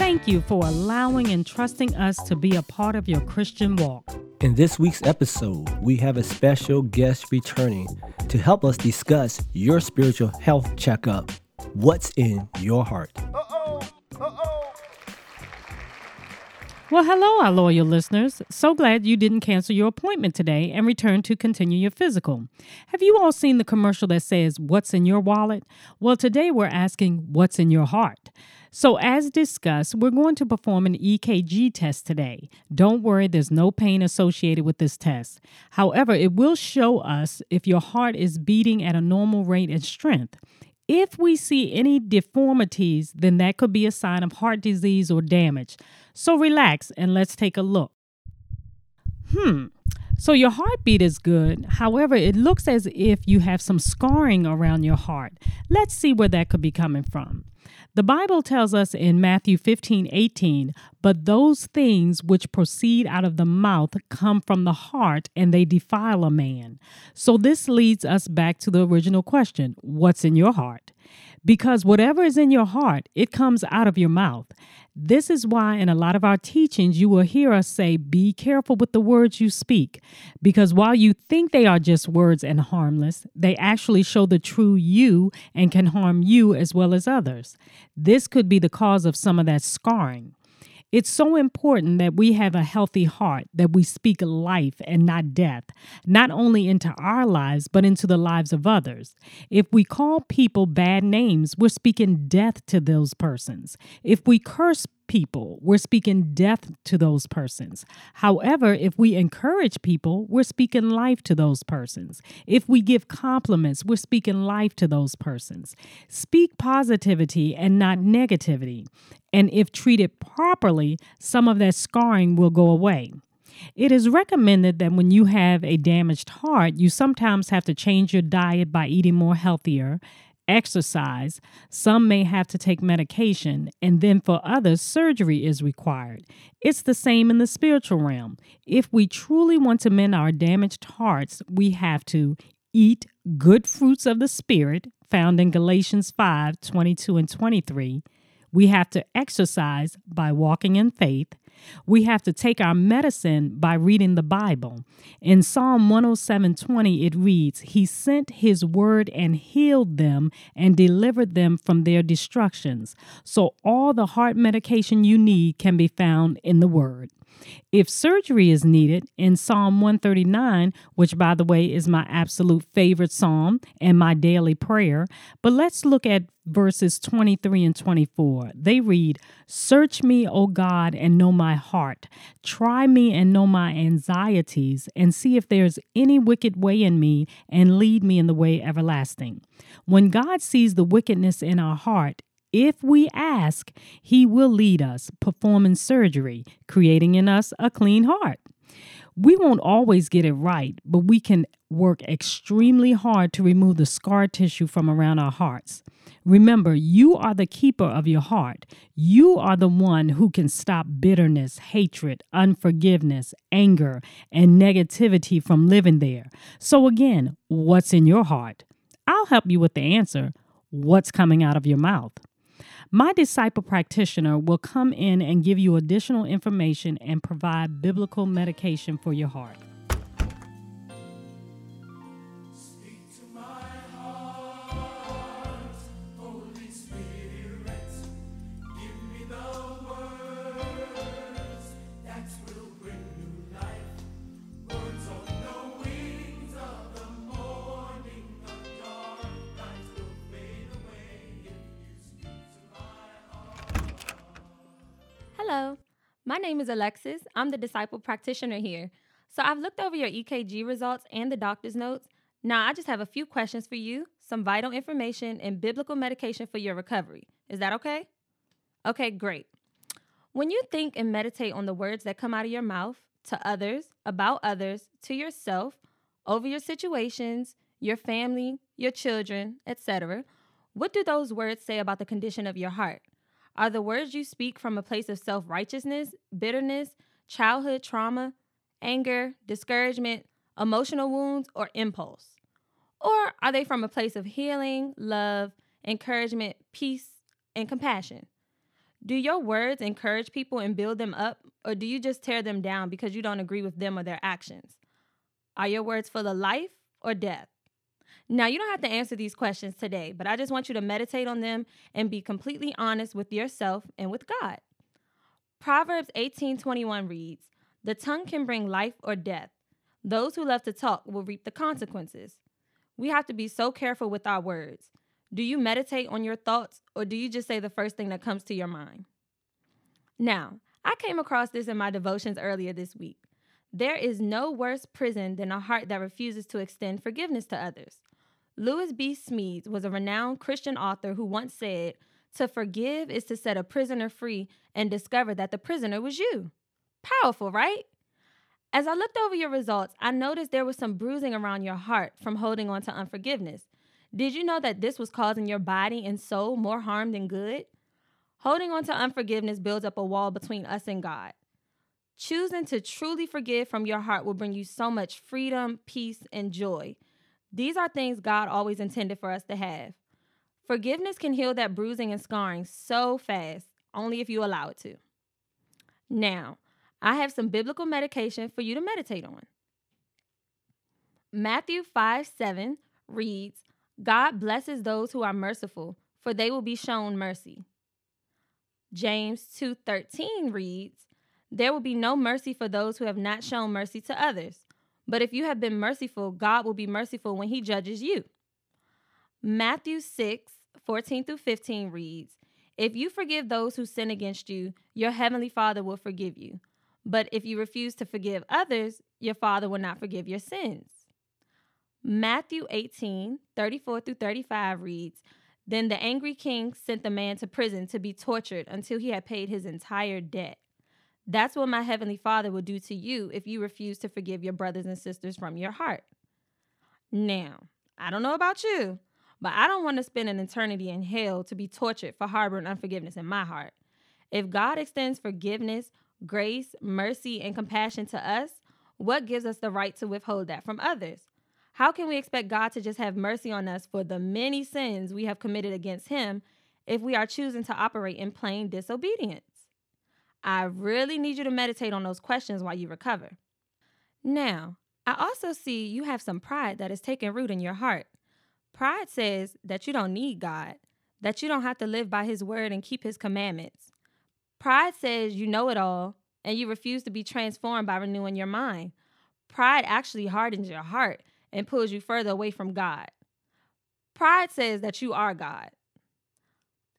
Thank you for allowing and trusting us to be a part of your Christian walk. In this week's episode, we have a special guest returning to help us discuss your spiritual health checkup. What's in your heart? Well, hello, our loyal listeners. So glad you didn't cancel your appointment today and return to continue your physical. Have you all seen the commercial that says, What's in your wallet? Well, today we're asking, What's in your heart? So, as discussed, we're going to perform an EKG test today. Don't worry, there's no pain associated with this test. However, it will show us if your heart is beating at a normal rate and strength. If we see any deformities, then that could be a sign of heart disease or damage. So relax and let's take a look. Hmm. So your heartbeat is good. However, it looks as if you have some scarring around your heart. Let's see where that could be coming from. The Bible tells us in Matthew 15 18, but those things which proceed out of the mouth come from the heart and they defile a man. So this leads us back to the original question what's in your heart? Because whatever is in your heart, it comes out of your mouth. This is why, in a lot of our teachings, you will hear us say, Be careful with the words you speak, because while you think they are just words and harmless, they actually show the true you and can harm you as well as others. This could be the cause of some of that scarring. It's so important that we have a healthy heart, that we speak life and not death, not only into our lives, but into the lives of others. If we call people bad names, we're speaking death to those persons. If we curse people, we're speaking death to those persons. However, if we encourage people, we're speaking life to those persons. If we give compliments, we're speaking life to those persons. Speak positivity and not negativity. And if treated properly, some of that scarring will go away. It is recommended that when you have a damaged heart, you sometimes have to change your diet by eating more healthier exercise, some may have to take medication, and then for others, surgery is required. It's the same in the spiritual realm. If we truly want to mend our damaged hearts, we have to eat good fruits of the Spirit, found in Galatians 5 22 and 23. We have to exercise by walking in faith. We have to take our medicine by reading the Bible. In Psalm 107:20 it reads, "He sent his word and healed them and delivered them from their destructions." So all the heart medication you need can be found in the word. If surgery is needed, in Psalm 139, which by the way is my absolute favorite psalm and my daily prayer, but let's look at verses 23 and 24. They read, Search me, O God, and know my heart. Try me and know my anxieties, and see if there's any wicked way in me, and lead me in the way everlasting. When God sees the wickedness in our heart, if we ask, He will lead us, performing surgery, creating in us a clean heart. We won't always get it right, but we can work extremely hard to remove the scar tissue from around our hearts. Remember, you are the keeper of your heart. You are the one who can stop bitterness, hatred, unforgiveness, anger, and negativity from living there. So, again, what's in your heart? I'll help you with the answer. What's coming out of your mouth? My disciple practitioner will come in and give you additional information and provide biblical medication for your heart. Hello, my name is Alexis. I'm the disciple practitioner here. So I've looked over your EKG results and the doctor's notes. Now I just have a few questions for you, some vital information, and biblical medication for your recovery. Is that okay? Okay, great. When you think and meditate on the words that come out of your mouth to others, about others, to yourself, over your situations, your family, your children, etc., what do those words say about the condition of your heart? Are the words you speak from a place of self righteousness, bitterness, childhood trauma, anger, discouragement, emotional wounds, or impulse? Or are they from a place of healing, love, encouragement, peace, and compassion? Do your words encourage people and build them up, or do you just tear them down because you don't agree with them or their actions? Are your words full of life or death? Now, you don't have to answer these questions today, but I just want you to meditate on them and be completely honest with yourself and with God. Proverbs 18:21 reads, "The tongue can bring life or death. Those who love to talk will reap the consequences." We have to be so careful with our words. Do you meditate on your thoughts or do you just say the first thing that comes to your mind? Now, I came across this in my devotions earlier this week. There is no worse prison than a heart that refuses to extend forgiveness to others. Lewis B. Smedes was a renowned Christian author who once said, To forgive is to set a prisoner free and discover that the prisoner was you. Powerful, right? As I looked over your results, I noticed there was some bruising around your heart from holding on to unforgiveness. Did you know that this was causing your body and soul more harm than good? Holding on to unforgiveness builds up a wall between us and God. Choosing to truly forgive from your heart will bring you so much freedom, peace, and joy. These are things God always intended for us to have. Forgiveness can heal that bruising and scarring so fast, only if you allow it to. Now, I have some biblical medication for you to meditate on. Matthew 5 7 reads, God blesses those who are merciful, for they will be shown mercy. James 2:13 reads, There will be no mercy for those who have not shown mercy to others. But if you have been merciful, God will be merciful when he judges you. Matthew 6, 14 through 15 reads, If you forgive those who sin against you, your heavenly Father will forgive you. But if you refuse to forgive others, your Father will not forgive your sins. Matthew 18, 34 through 35 reads, Then the angry king sent the man to prison to be tortured until he had paid his entire debt. That's what my heavenly Father will do to you if you refuse to forgive your brothers and sisters from your heart. Now, I don't know about you, but I don't want to spend an eternity in hell to be tortured for harboring unforgiveness in my heart. If God extends forgiveness, grace, mercy, and compassion to us, what gives us the right to withhold that from others? How can we expect God to just have mercy on us for the many sins we have committed against Him if we are choosing to operate in plain disobedience? I really need you to meditate on those questions while you recover. Now, I also see you have some pride that is taking root in your heart. Pride says that you don't need God, that you don't have to live by His word and keep His commandments. Pride says you know it all and you refuse to be transformed by renewing your mind. Pride actually hardens your heart and pulls you further away from God. Pride says that you are God.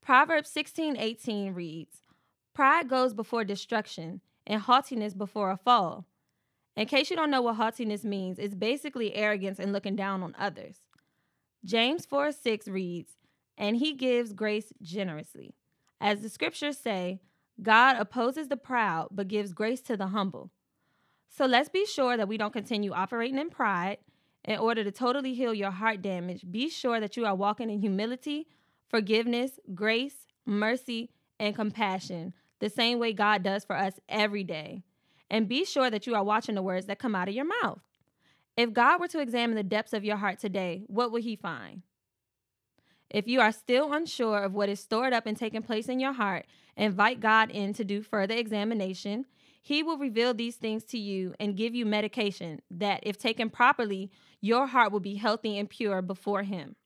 Proverbs 16 18 reads, Pride goes before destruction, and haughtiness before a fall. In case you don't know what haughtiness means, it's basically arrogance and looking down on others. James 4 6 reads, And he gives grace generously. As the scriptures say, God opposes the proud, but gives grace to the humble. So let's be sure that we don't continue operating in pride in order to totally heal your heart damage, be sure that you are walking in humility, forgiveness, grace, mercy, and compassion, the same way God does for us every day. And be sure that you are watching the words that come out of your mouth. If God were to examine the depths of your heart today, what would he find? If you are still unsure of what is stored up and taking place in your heart, invite God in to do further examination. He will reveal these things to you and give you medication that, if taken properly, your heart will be healthy and pure before Him.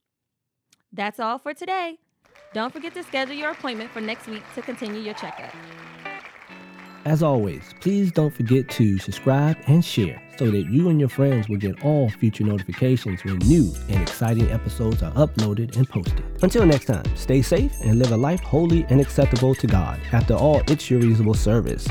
That's all for today. Don't forget to schedule your appointment for next week to continue your checkup. As always, please don't forget to subscribe and share so that you and your friends will get all future notifications when new and exciting episodes are uploaded and posted. Until next time, stay safe and live a life holy and acceptable to God. After all, it's your reasonable service.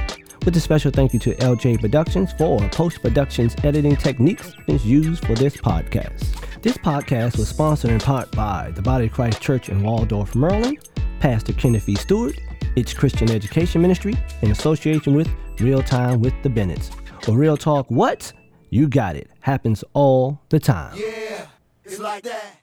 With a special thank you to LJ Productions for post productions editing techniques used for this podcast. This podcast was sponsored in part by the Body of Christ Church in Waldorf, Maryland, Pastor Kenneth E. Stewart, It's Christian Education Ministry in association with Real Time with the Bennetts. Or Real Talk What? You got it. Happens all the time. Yeah, it's like that.